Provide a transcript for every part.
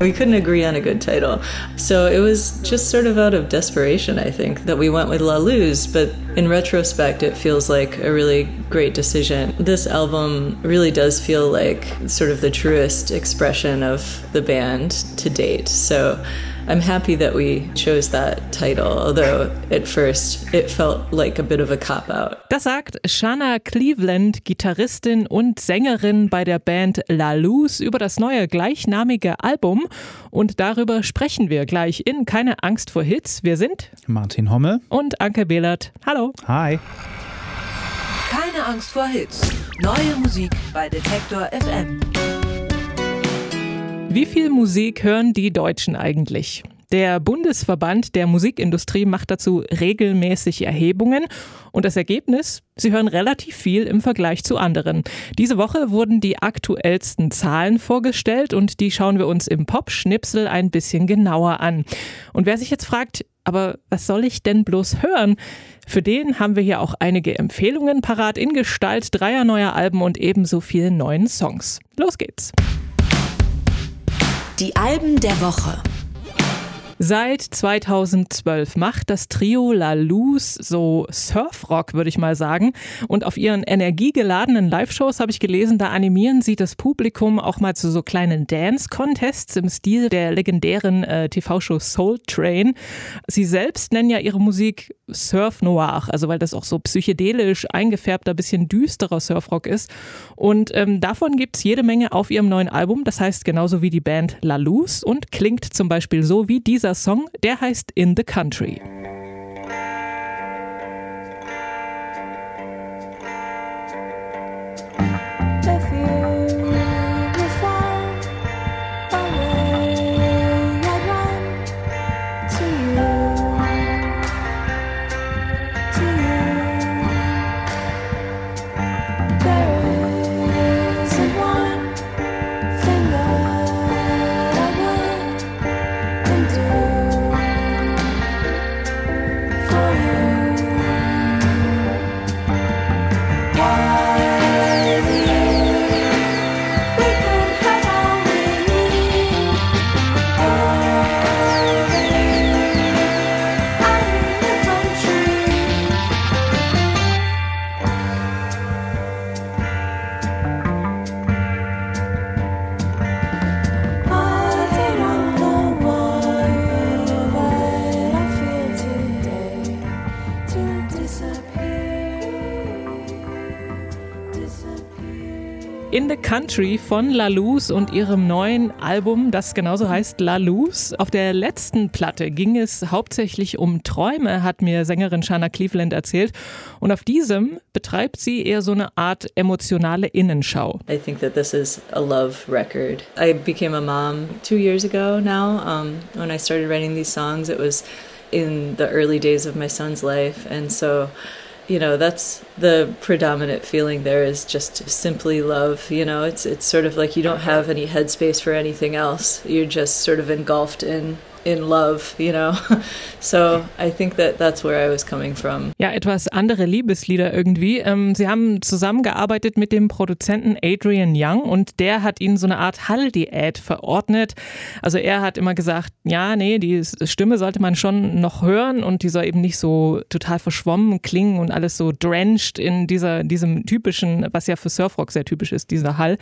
We couldn't agree on a good title. So it was just sort of out of desperation, I think, that we went with La Luz. But in retrospect, it feels like a really great decision. This album really does feel like sort of the truest expression of the band to date. So I'm happy that we chose that title, although at first it felt like a bit of a cop out. Das sagt Shanna Cleveland, Gitarristin und Sängerin bei der Band La Luz über das neue gleichnamige Album und darüber sprechen wir gleich in Keine Angst vor Hits. Wir sind Martin Homme und Anke Behlert. Hallo. Hi. Keine Angst vor Hits. Neue Musik bei Detektor FM. Wie viel Musik hören die Deutschen eigentlich? Der Bundesverband der Musikindustrie macht dazu regelmäßig Erhebungen und das Ergebnis, sie hören relativ viel im Vergleich zu anderen. Diese Woche wurden die aktuellsten Zahlen vorgestellt und die schauen wir uns im Pop-Schnipsel ein bisschen genauer an. Und wer sich jetzt fragt, aber was soll ich denn bloß hören? Für den haben wir hier auch einige Empfehlungen parat in Gestalt dreier neuer Alben und ebenso vielen neuen Songs. Los geht's! Die Alben der Woche. Seit 2012 macht das Trio La Luz so Surfrock, würde ich mal sagen. Und auf ihren energiegeladenen Live-Shows habe ich gelesen, da animieren sie das Publikum auch mal zu so kleinen Dance-Contests im Stil der legendären äh, TV-Show Soul Train. Sie selbst nennen ja ihre Musik Surf Noir, also weil das auch so psychedelisch eingefärbter, bisschen düsterer Surfrock ist. Und ähm, davon gibt es jede Menge auf ihrem neuen Album. Das heißt genauso wie die Band La Luz und klingt zum Beispiel so wie dieser Song, der heißt In the Country. Country von La Luz und ihrem neuen Album, das genauso heißt La Luz. Auf der letzten Platte ging es hauptsächlich um Träume, hat mir Sängerin Shana Cleveland erzählt. Und auf diesem betreibt sie eher so eine Art emotionale Innenschau. I think that this is a love record. I became a mom two years ago now. Um, when I started writing these songs, it was in the early days of my son's life. And so you know that's the predominant feeling there is just simply love you know it's it's sort of like you don't have any headspace for anything else. You're just sort of engulfed in in love, you know. So I think that that's where I was coming from. Ja, etwas andere Liebeslieder irgendwie. Ähm, Sie haben zusammengearbeitet mit dem Produzenten Adrian Young und der hat ihnen so eine Art Hall-Diät verordnet. Also er hat immer gesagt, ja, nee, die Stimme sollte man schon noch hören und die soll eben nicht so total verschwommen klingen und alles so drenched in dieser, diesem typischen, was ja für Surfrock sehr typisch ist, dieser Hall.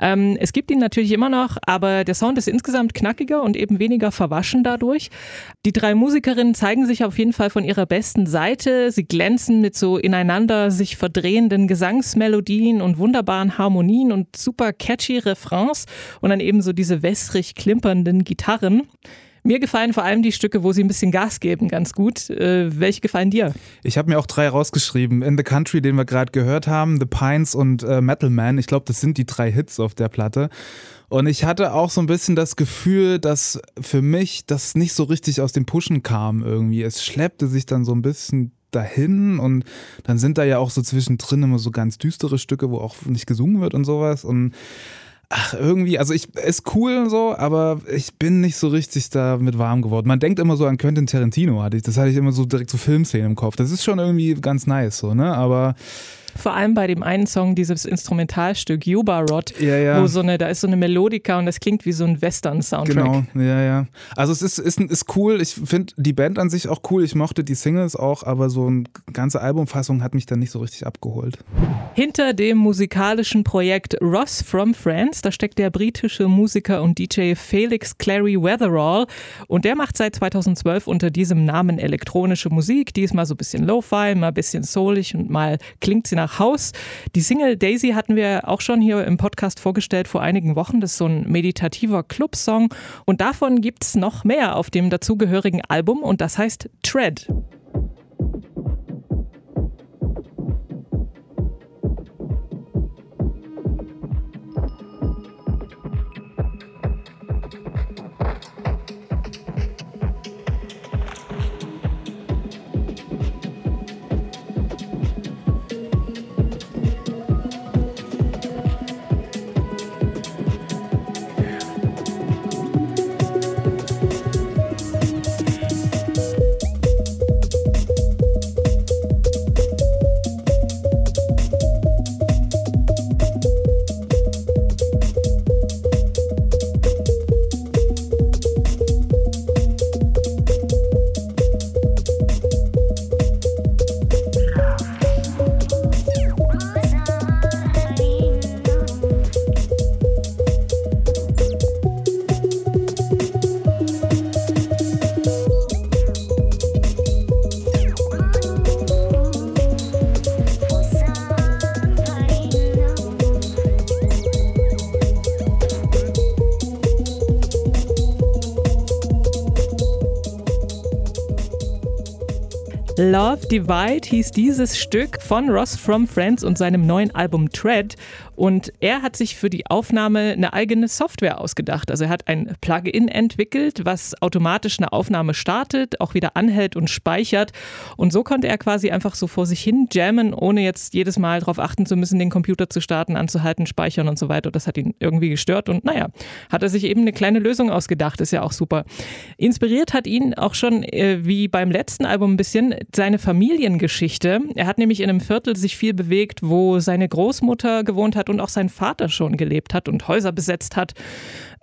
Ähm, es gibt ihn natürlich immer noch, aber der Sound ist insgesamt knackiger und eben weniger verwaschen dadurch. Die drei Musikerinnen zeigen sich auf jeden Fall von ihrer besten Seite. Sie glänzen mit so ineinander sich verdrehenden Gesangsmelodien und wunderbaren Harmonien und super catchy Refrains und dann eben so diese wässrig klimpernden Gitarren. Mir gefallen vor allem die Stücke, wo sie ein bisschen Gas geben, ganz gut. Äh, welche gefallen dir? Ich habe mir auch drei rausgeschrieben. In the Country, den wir gerade gehört haben, The Pines und äh, Metal Man. Ich glaube, das sind die drei Hits auf der Platte. Und ich hatte auch so ein bisschen das Gefühl, dass für mich das nicht so richtig aus dem Pushen kam irgendwie. Es schleppte sich dann so ein bisschen dahin und dann sind da ja auch so zwischendrin immer so ganz düstere Stücke, wo auch nicht gesungen wird und sowas. Und ach, irgendwie, also ich ist cool und so, aber ich bin nicht so richtig damit warm geworden. Man denkt immer so an Quentin Tarantino, hatte ich, das hatte ich immer so direkt so Filmszenen im Kopf. Das ist schon irgendwie ganz nice, so, ne? Aber Vor allem bei dem einen Song, dieses Instrumentalstück Yuba Rod, ja, ja. wo so eine, da ist so eine Melodika und das klingt wie so ein Western-Soundtrack. Genau, ja, ja. Also es ist, ist, ist cool. Ich finde die Band an sich auch cool. Ich mochte die Singles auch, aber so eine ganze Albumfassung hat mich dann nicht so richtig abgeholt. Hinter dem musikalischen Projekt Ross from France, da steckt der britische Musiker und DJ Felix Clary Weatherall und der macht seit 2012 unter diesem Namen elektronische Musik. Die ist mal so ein bisschen Lo-Fi, mal ein bisschen soulig und mal klingt sie nach Haus. Die Single Daisy hatten wir auch schon hier im Podcast vorgestellt vor einigen Wochen. Das ist so ein meditativer Clubsong und davon gibt es noch mehr auf dem dazugehörigen Album und das heißt Tread. Love Divide hieß dieses Stück von Ross from Friends und seinem neuen Album Tread. Und er hat sich für die Aufnahme eine eigene Software ausgedacht. Also er hat ein Plugin entwickelt, was automatisch eine Aufnahme startet, auch wieder anhält und speichert. Und so konnte er quasi einfach so vor sich hin jammen, ohne jetzt jedes Mal darauf achten zu müssen, den Computer zu starten, anzuhalten, speichern und so weiter. Das hat ihn irgendwie gestört. Und naja, hat er sich eben eine kleine Lösung ausgedacht. Ist ja auch super. Inspiriert hat ihn auch schon, äh, wie beim letzten Album ein bisschen, seine Familiengeschichte. Er hat nämlich in einem Viertel sich viel bewegt, wo seine Großmutter gewohnt hat und auch sein Vater schon gelebt hat und Häuser besetzt hat.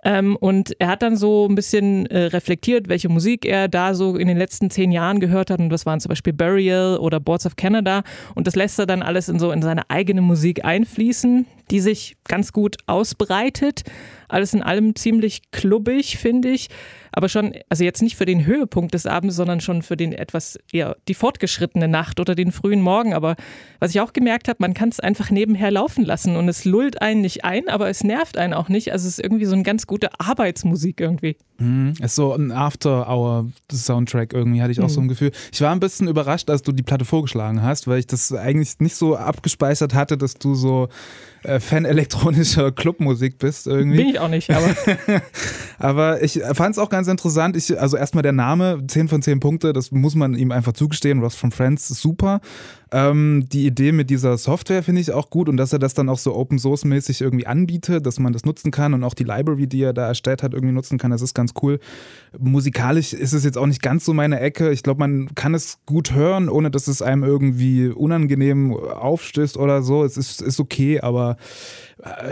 Ähm, und er hat dann so ein bisschen äh, reflektiert, welche Musik er da so in den letzten zehn Jahren gehört hat. Und das waren zum Beispiel Burial oder Boards of Canada. Und das lässt er dann alles in so in seine eigene Musik einfließen, die sich ganz gut ausbreitet. Alles in allem ziemlich klubbig, finde ich. Aber schon, also jetzt nicht für den Höhepunkt des Abends, sondern schon für den etwas eher die fortgeschrittene Nacht oder den frühen Morgen. Aber was ich auch gemerkt habe, man kann es einfach nebenher laufen lassen und es lullt einen nicht ein, aber es nervt einen auch nicht. Also es ist irgendwie so ein ganz gute Arbeitsmusik irgendwie. Mhm. Ist so ein After-Hour-Soundtrack irgendwie, hatte ich auch mhm. so ein Gefühl. Ich war ein bisschen überrascht, als du die Platte vorgeschlagen hast, weil ich das eigentlich nicht so abgespeichert hatte, dass du so äh, Fan elektronischer Clubmusik bist irgendwie. Bin ich auch nicht, aber. aber ich fand es auch ganz interessant. Ich, also erstmal der Name, 10 von 10 Punkte, das muss man ihm einfach zugestehen. Ross from Friends, super. Ähm, die Idee mit dieser Software finde ich auch gut und dass er das dann auch so Open Source mäßig irgendwie anbietet, dass man das nutzen kann und auch die Library, die er da erstellt hat, irgendwie nutzen kann. Das ist ganz cool. Musikalisch ist es jetzt auch nicht ganz so meine Ecke. Ich glaube, man kann es gut hören, ohne dass es einem irgendwie unangenehm aufstößt oder so. Es ist, ist okay, aber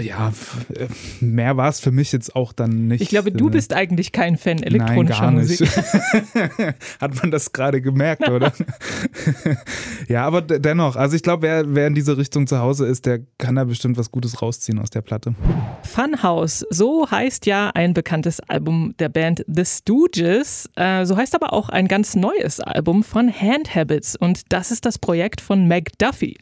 ja, äh, mehr war es für mich jetzt auch dann nicht. Ich glaube, du äh, bist eigentlich kein Fan elektronischer Nein, gar Musik. Hat man das gerade gemerkt, oder? ja, aber dennoch, also ich glaube, wer, wer in diese Richtung zu Hause ist, der kann da bestimmt was Gutes rausziehen aus der Platte. Funhouse, so heißt ja ein bekanntes Album der Band The Stooges. so heißt aber auch ein ganz neues Album von Hand Habits und das ist das Projekt von Meg Duffy.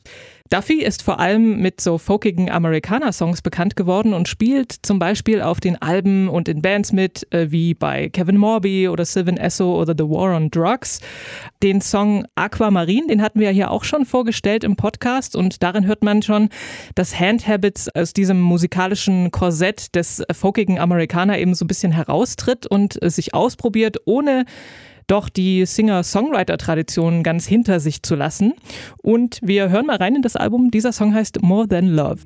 Duffy ist vor allem mit so folkigen Amerikaner-Songs bekannt geworden und spielt zum Beispiel auf den Alben und in Bands mit, äh, wie bei Kevin Morby oder Sylvan Esso oder The War on Drugs. Den Song Aquamarine, den hatten wir ja hier auch schon vorgestellt im Podcast und darin hört man schon, dass Hand Habits aus diesem musikalischen Korsett des folkigen Amerikaner eben so ein bisschen heraustritt und äh, sich ausprobiert, ohne doch die Singer-Songwriter-Tradition ganz hinter sich zu lassen. Und wir hören mal rein in das Album. Dieser Song heißt More Than Love.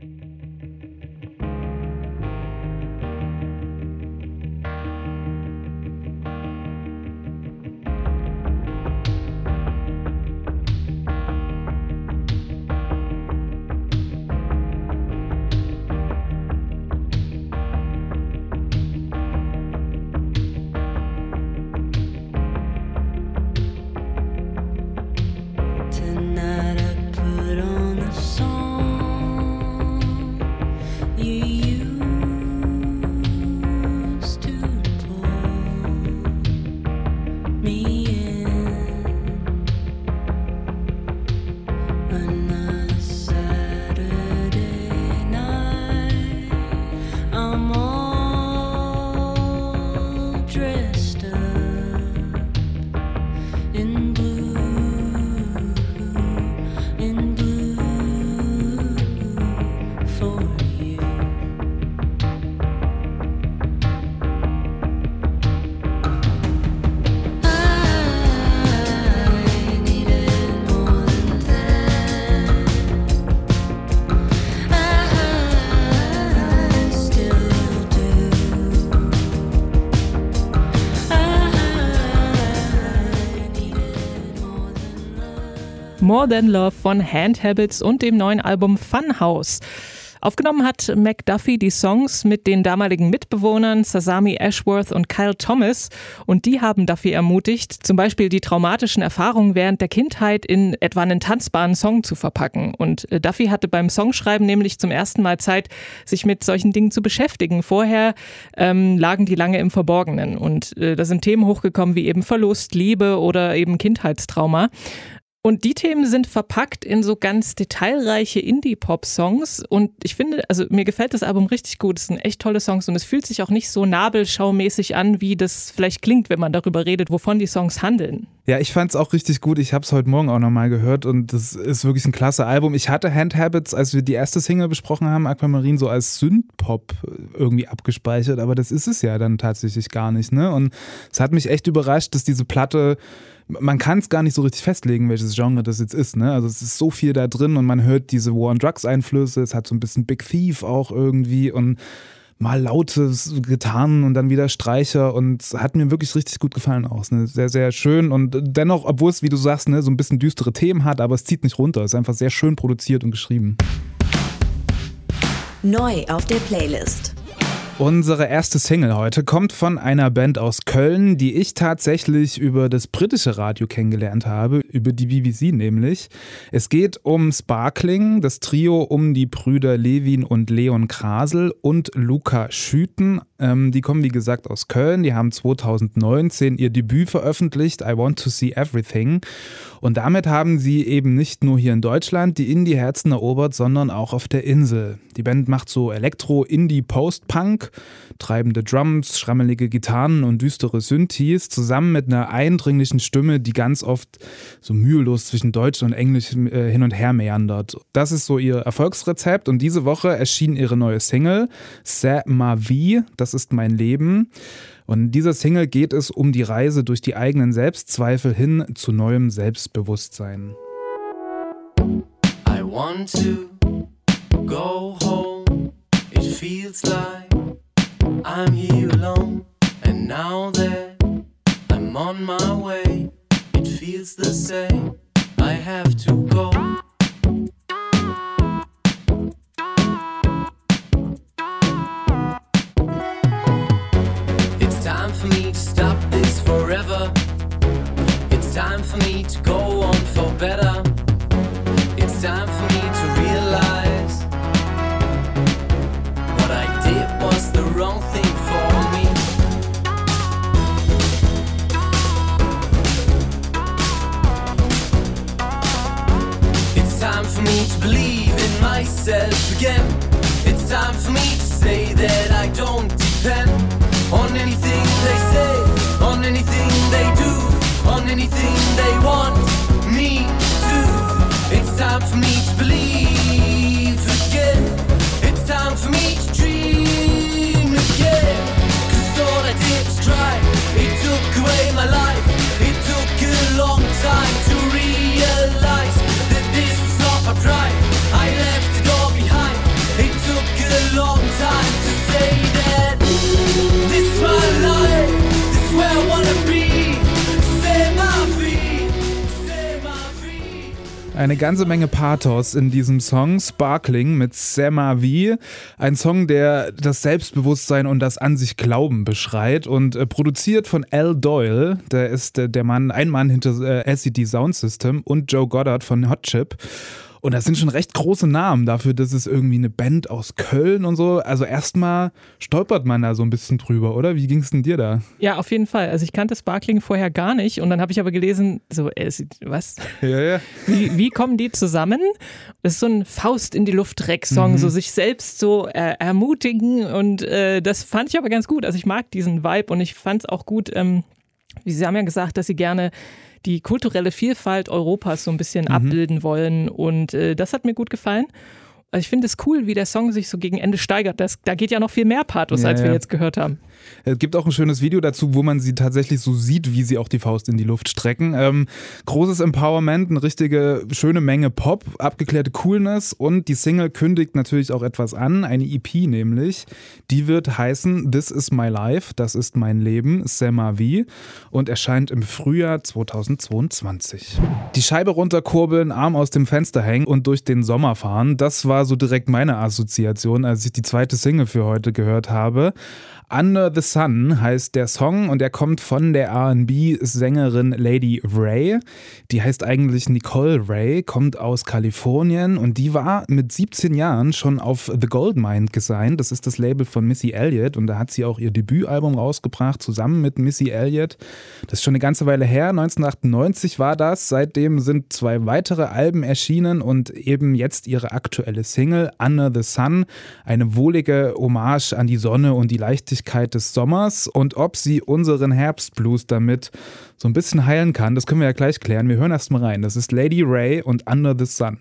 More Than Love von Hand Habits und dem neuen Album Funhouse. Aufgenommen hat McDuffie die Songs mit den damaligen Mitbewohnern Sasami Ashworth und Kyle Thomas und die haben Duffy ermutigt, zum Beispiel die traumatischen Erfahrungen während der Kindheit in etwa einen tanzbaren Song zu verpacken. Und äh, Duffy hatte beim Songschreiben nämlich zum ersten Mal Zeit, sich mit solchen Dingen zu beschäftigen. Vorher ähm, lagen die lange im Verborgenen und äh, da sind Themen hochgekommen wie eben Verlust, Liebe oder eben Kindheitstrauma. Und die Themen sind verpackt in so ganz detailreiche Indie-Pop-Songs. Und ich finde, also mir gefällt das Album richtig gut. Es sind echt tolle Songs und es fühlt sich auch nicht so nabelschaumäßig an, wie das vielleicht klingt, wenn man darüber redet, wovon die Songs handeln. Ja, ich fand es auch richtig gut. Ich habe es heute Morgen auch nochmal gehört und das ist wirklich ein klasse Album. Ich hatte Hand Habits, als wir die erste Single besprochen haben, Aquamarine, so als Synth-Pop irgendwie abgespeichert, aber das ist es ja dann tatsächlich gar nicht. Ne? Und es hat mich echt überrascht, dass diese Platte man kann es gar nicht so richtig festlegen, welches Genre das jetzt ist. Ne? Also es ist so viel da drin und man hört diese War on Drugs Einflüsse. Es hat so ein bisschen Big Thief auch irgendwie und mal laute Gitarren und dann wieder Streicher und hat mir wirklich richtig gut gefallen aus. Ne? Sehr, sehr schön und dennoch, obwohl es, wie du sagst, ne, so ein bisschen düstere Themen hat, aber es zieht nicht runter. Es ist einfach sehr schön produziert und geschrieben. Neu auf der Playlist. Unsere erste Single heute kommt von einer Band aus Köln, die ich tatsächlich über das britische Radio kennengelernt habe, über die BBC nämlich. Es geht um Sparkling, das Trio um die Brüder Levin und Leon Krasel und Luca Schüten. Ähm, die kommen wie gesagt aus Köln, die haben 2019 ihr Debüt veröffentlicht, I Want to See Everything. Und damit haben sie eben nicht nur hier in Deutschland die Indie-Herzen erobert, sondern auch auf der Insel. Die Band macht so Elektro, Treibende Drums, schrammelige Gitarren und düstere Synthes, zusammen mit einer eindringlichen Stimme, die ganz oft so mühelos zwischen Deutsch und Englisch äh, hin und her meandert. Das ist so ihr Erfolgsrezept und diese Woche erschien ihre neue Single, C'est ma vie, das ist mein Leben. Und in dieser Single geht es um die Reise durch die eigenen Selbstzweifel hin zu neuem Selbstbewusstsein. I want to go home. It feels like I'm here alone. And now that I'm on my way, it feels the same. I have to go. Again. It's time for me to say that I don't depend on anything they say, on anything they do, on anything Eine ganze Menge Pathos in diesem Song Sparkling mit Sema V. Ein Song, der das Selbstbewusstsein und das An sich Glauben beschreit und äh, produziert von Al Doyle. Der ist äh, der Mann, ein Mann hinter äh, LCD Sound System und Joe Goddard von Hot Chip. Und das sind schon recht große Namen dafür, dass es irgendwie eine Band aus Köln und so. Also erstmal stolpert man da so ein bisschen drüber, oder? Wie ging es denn dir da? Ja, auf jeden Fall. Also ich kannte Sparkling vorher gar nicht und dann habe ich aber gelesen, so, äh, was? Ja, ja. Wie, wie kommen die zusammen? Das ist so ein Faust in die Luft Dreck-Song, mhm. so sich selbst so äh, ermutigen und äh, das fand ich aber ganz gut. Also ich mag diesen Vibe und ich fand es auch gut, ähm, wie Sie haben ja gesagt, dass Sie gerne die kulturelle Vielfalt Europas so ein bisschen mhm. abbilden wollen. Und äh, das hat mir gut gefallen. Also ich finde es cool, wie der Song sich so gegen Ende steigert. Das, da geht ja noch viel mehr Pathos, ja, als wir jetzt gehört haben. Es gibt auch ein schönes Video dazu, wo man sie tatsächlich so sieht, wie sie auch die Faust in die Luft strecken. Ähm, großes Empowerment, eine richtige schöne Menge Pop, abgeklärte Coolness und die Single kündigt natürlich auch etwas an, eine EP nämlich. Die wird heißen This is my life, das ist mein Leben, Sema V und erscheint im Frühjahr 2022. Die Scheibe runterkurbeln, Arm aus dem Fenster hängen und durch den Sommer fahren, das war so direkt meine Assoziation, als ich die zweite Single für heute gehört habe. Under the Sun heißt der Song und er kommt von der RB-Sängerin Lady Ray. Die heißt eigentlich Nicole Ray, kommt aus Kalifornien und die war mit 17 Jahren schon auf The Goldmine gesigned. Das ist das Label von Missy Elliott und da hat sie auch ihr Debütalbum rausgebracht, zusammen mit Missy Elliott. Das ist schon eine ganze Weile her, 1998 war das. Seitdem sind zwei weitere Alben erschienen und eben jetzt ihre aktuelle Single Under the Sun. Eine wohlige Hommage an die Sonne und die Leichtigkeit Feuchtigkeit des Sommers und ob sie unseren Herbstblues damit so ein bisschen heilen kann, das können wir ja gleich klären. Wir hören erst mal rein. Das ist Lady Ray und Under the Sun.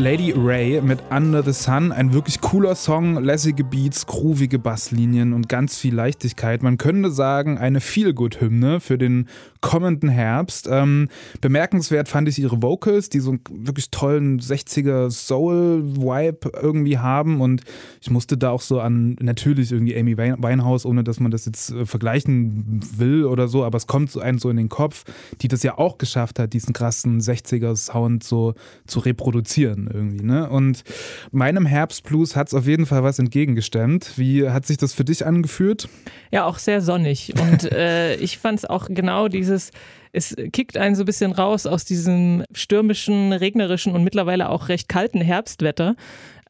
Lady Ray mit Under the Sun. Ein wirklich cooler Song, lässige Beats, groovige Basslinien und ganz viel Leichtigkeit. Man könnte sagen, eine Feel-Good-Hymne für den kommenden Herbst. Ähm, bemerkenswert fand ich ihre Vocals, die so einen wirklich tollen 60er Soul-Vibe irgendwie haben. Und ich musste da auch so an natürlich irgendwie Amy Winehouse, ohne dass man das jetzt äh, vergleichen will oder so, aber es kommt so einem so in den Kopf, die das ja auch geschafft hat, diesen krassen 60er-Sound so zu reproduzieren irgendwie. Ne? Und meinem Herbstblues hat es auf jeden Fall was entgegengestemmt. Wie hat sich das für dich angefühlt? Ja, auch sehr sonnig. Und äh, ich fand es auch genau dieses, es kickt einen so ein bisschen raus aus diesem stürmischen, regnerischen und mittlerweile auch recht kalten Herbstwetter.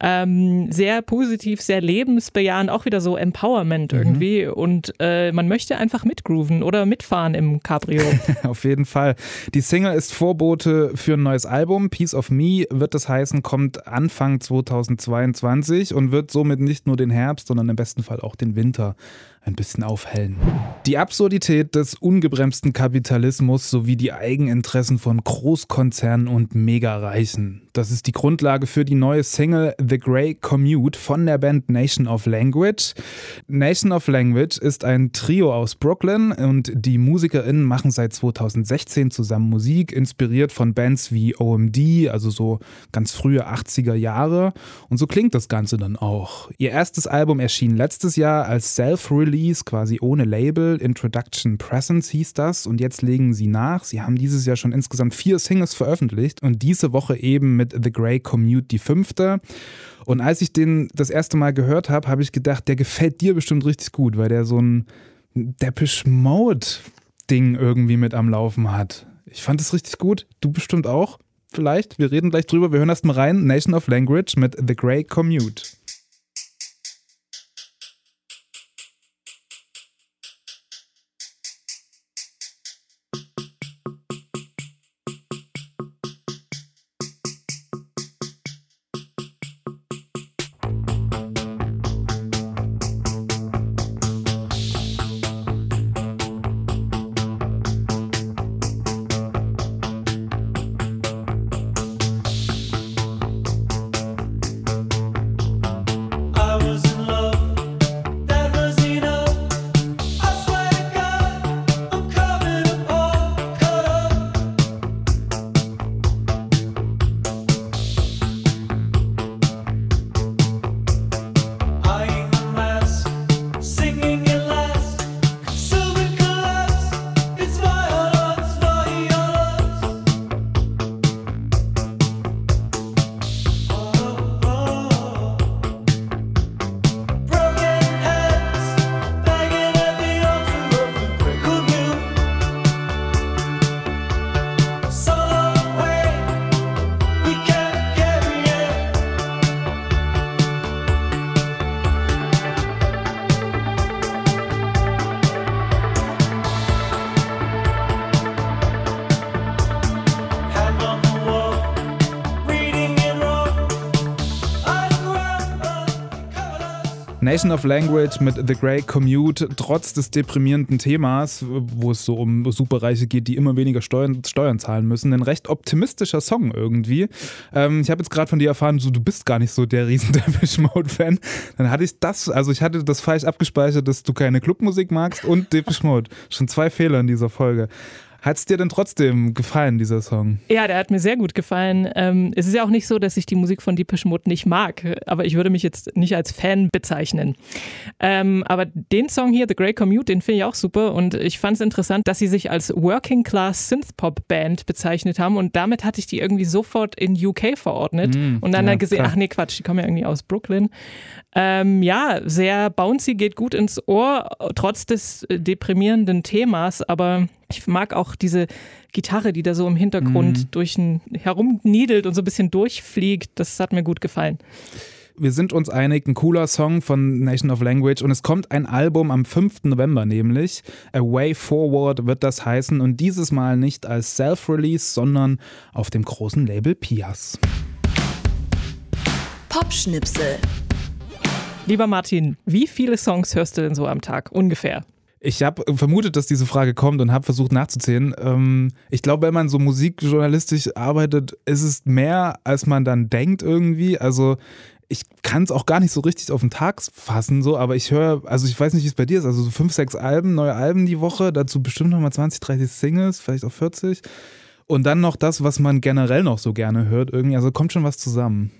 Ähm, sehr positiv, sehr lebensbejahend, auch wieder so Empowerment mhm. irgendwie. Mhm. Und äh, man möchte einfach mitgrooven oder mitfahren im Cabrio. Auf jeden Fall. Die Single ist Vorbote für ein neues Album. Piece of Me wird es heißen, kommt Anfang 2022 und wird somit nicht nur den Herbst, sondern im besten Fall auch den Winter ein bisschen aufhellen. Die Absurdität des ungebremsten Kapitalismus sowie die Eigeninteressen von Großkonzernen und Megareichen. Das ist die Grundlage für die neue Single The Grey Commute von der Band Nation of Language. Nation of Language ist ein Trio aus Brooklyn und die MusikerInnen machen seit 2016 zusammen Musik, inspiriert von Bands wie OMD, also so ganz frühe 80er Jahre. Und so klingt das Ganze dann auch. Ihr erstes Album erschien letztes Jahr als Self-Release Release, quasi ohne Label. Introduction Presence hieß das. Und jetzt legen sie nach. Sie haben dieses Jahr schon insgesamt vier Singles veröffentlicht und diese Woche eben mit The Grey Commute die fünfte. Und als ich den das erste Mal gehört habe, habe ich gedacht, der gefällt dir bestimmt richtig gut, weil der so ein Depeche Mode Ding irgendwie mit am Laufen hat. Ich fand es richtig gut. Du bestimmt auch. Vielleicht. Wir reden gleich drüber. Wir hören erst mal rein. Nation of Language mit The Grey Commute. Nation of Language mit The Grey Commute, trotz des deprimierenden Themas, wo es so um Superreiche geht, die immer weniger Steuern, Steuern zahlen müssen, ein recht optimistischer Song irgendwie. Ähm, ich habe jetzt gerade von dir erfahren, so, du bist gar nicht so der riesen Depeche Mode-Fan. Dann hatte ich das, also ich hatte das falsch abgespeichert, dass du keine Clubmusik magst und Depeche Mode. Schon zwei Fehler in dieser Folge. Hat es dir denn trotzdem gefallen, dieser Song? Ja, der hat mir sehr gut gefallen. Ähm, es ist ja auch nicht so, dass ich die Musik von Deepish Mode nicht mag, aber ich würde mich jetzt nicht als Fan bezeichnen. Ähm, aber den Song hier, The Grey Commute, den finde ich auch super und ich fand es interessant, dass sie sich als Working Class Synthpop Band bezeichnet haben und damit hatte ich die irgendwie sofort in UK verordnet mm, und dann ja, gesehen, klar. ach nee, Quatsch, die kommen ja irgendwie aus Brooklyn. Ähm, ja, sehr bouncy, geht gut ins Ohr, trotz des äh, deprimierenden Themas, aber ich mag auch diese Gitarre, die da so im Hintergrund mhm. durch ein, herumniedelt und so ein bisschen durchfliegt. Das hat mir gut gefallen. Wir sind uns einig, ein cooler Song von Nation of Language und es kommt ein Album am 5. November nämlich. A Way Forward wird das heißen und dieses Mal nicht als Self-Release, sondern auf dem großen Label Pias. Popschnipsel Lieber Martin, wie viele Songs hörst du denn so am Tag ungefähr? Ich habe vermutet, dass diese Frage kommt und habe versucht nachzuzählen. Ähm, ich glaube, wenn man so musikjournalistisch arbeitet, ist es mehr, als man dann denkt irgendwie. Also ich kann es auch gar nicht so richtig auf den Tag fassen, so, aber ich höre, also ich weiß nicht, wie es bei dir ist, also so fünf, sechs Alben, neue Alben die Woche, dazu bestimmt nochmal 20, 30 Singles, vielleicht auch 40. Und dann noch das, was man generell noch so gerne hört, irgendwie. Also kommt schon was zusammen.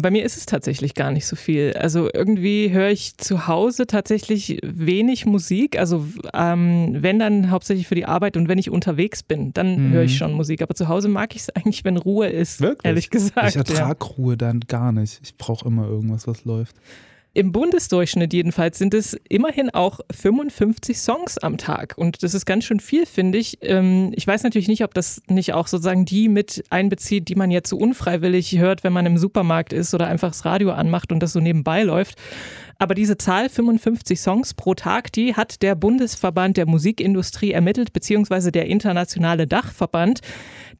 Bei mir ist es tatsächlich gar nicht so viel. Also irgendwie höre ich zu Hause tatsächlich wenig Musik. Also ähm, wenn dann hauptsächlich für die Arbeit und wenn ich unterwegs bin, dann mhm. höre ich schon Musik. Aber zu Hause mag ich es eigentlich, wenn Ruhe ist. Wirklich? Ehrlich gesagt. Ich ertrage ja. Ruhe dann gar nicht. Ich brauche immer irgendwas, was läuft. Im Bundesdurchschnitt jedenfalls sind es immerhin auch 55 Songs am Tag. Und das ist ganz schön viel, finde ich. Ähm, ich weiß natürlich nicht, ob das nicht auch sozusagen die mit einbezieht, die man jetzt so unfreiwillig hört, wenn man im Supermarkt ist oder einfach das Radio anmacht und das so nebenbei läuft. Aber diese Zahl 55 Songs pro Tag, die hat der Bundesverband der Musikindustrie ermittelt, beziehungsweise der internationale Dachverband.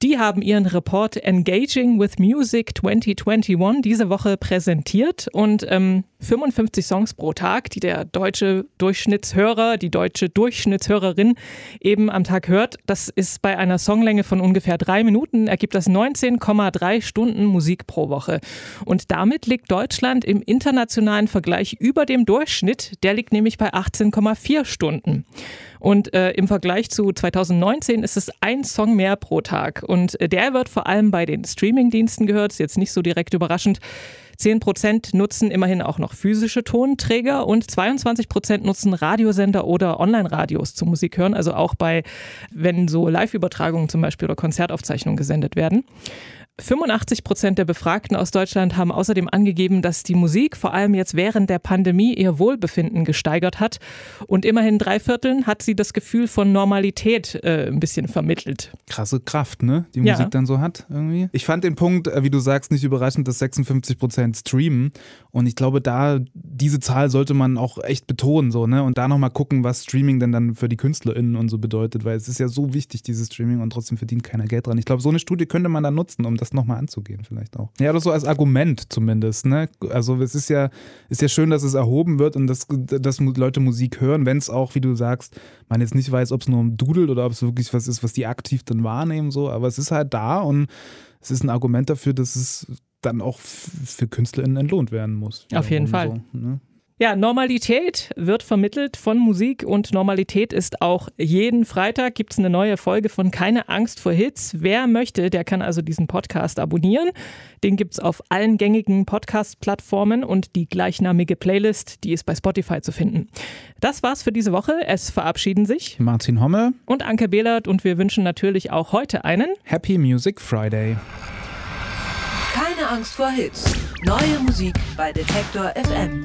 Die haben ihren Report Engaging with Music 2021 diese Woche präsentiert und ähm, 55 Songs pro Tag, die der deutsche Durchschnittshörer, die deutsche Durchschnittshörerin eben am Tag hört. Das ist bei einer Songlänge von ungefähr drei Minuten, ergibt das 19,3 Stunden Musik pro Woche. Und damit liegt Deutschland im internationalen Vergleich über dem Durchschnitt. Der liegt nämlich bei 18,4 Stunden. Und äh, im Vergleich zu 2019 ist es ein Song mehr pro Tag. Und äh, der wird vor allem bei den Streamingdiensten gehört. Ist jetzt nicht so direkt überraschend. 10 Prozent nutzen immerhin auch noch physische Tonträger und 22 Prozent nutzen Radiosender oder Online-Radios zum Musik hören, also auch bei, wenn so Live-Übertragungen zum Beispiel oder Konzertaufzeichnungen gesendet werden. 85 Prozent der Befragten aus Deutschland haben außerdem angegeben, dass die Musik vor allem jetzt während der Pandemie ihr Wohlbefinden gesteigert hat. Und immerhin drei Vierteln hat sie das Gefühl von Normalität äh, ein bisschen vermittelt. Krasse Kraft, ne? Die Musik ja. dann so hat irgendwie. Ich fand den Punkt, äh, wie du sagst, nicht überraschend, dass 56 Prozent streamen. Und ich glaube, da diese Zahl sollte man auch echt betonen, so, ne? Und da nochmal gucken, was Streaming denn dann für die KünstlerInnen und so bedeutet, weil es ist ja so wichtig, dieses Streaming, und trotzdem verdient keiner Geld dran. Ich glaube, so eine Studie könnte man da nutzen, um das das nochmal anzugehen, vielleicht auch. Ja, oder so als Argument zumindest. Ne? Also es ist ja, ist ja schön, dass es erhoben wird und dass, dass Leute Musik hören, wenn es auch, wie du sagst, man jetzt nicht weiß, ob es nur um Dudelt oder ob es wirklich was ist, was die aktiv dann wahrnehmen, so, aber es ist halt da und es ist ein Argument dafür, dass es dann auch für KünstlerInnen entlohnt werden muss. Auf jeden Fall. So, ne? Ja, Normalität wird vermittelt von Musik und Normalität ist auch jeden Freitag gibt es eine neue Folge von Keine Angst vor Hits. Wer möchte, der kann also diesen Podcast abonnieren. Den gibt es auf allen gängigen Podcast-Plattformen und die gleichnamige Playlist, die ist bei Spotify zu finden. Das war's für diese Woche. Es verabschieden sich Martin Homme und Anke Behlert und wir wünschen natürlich auch heute einen Happy Music Friday. Keine Angst vor Hits. Neue Musik bei Detektor FM.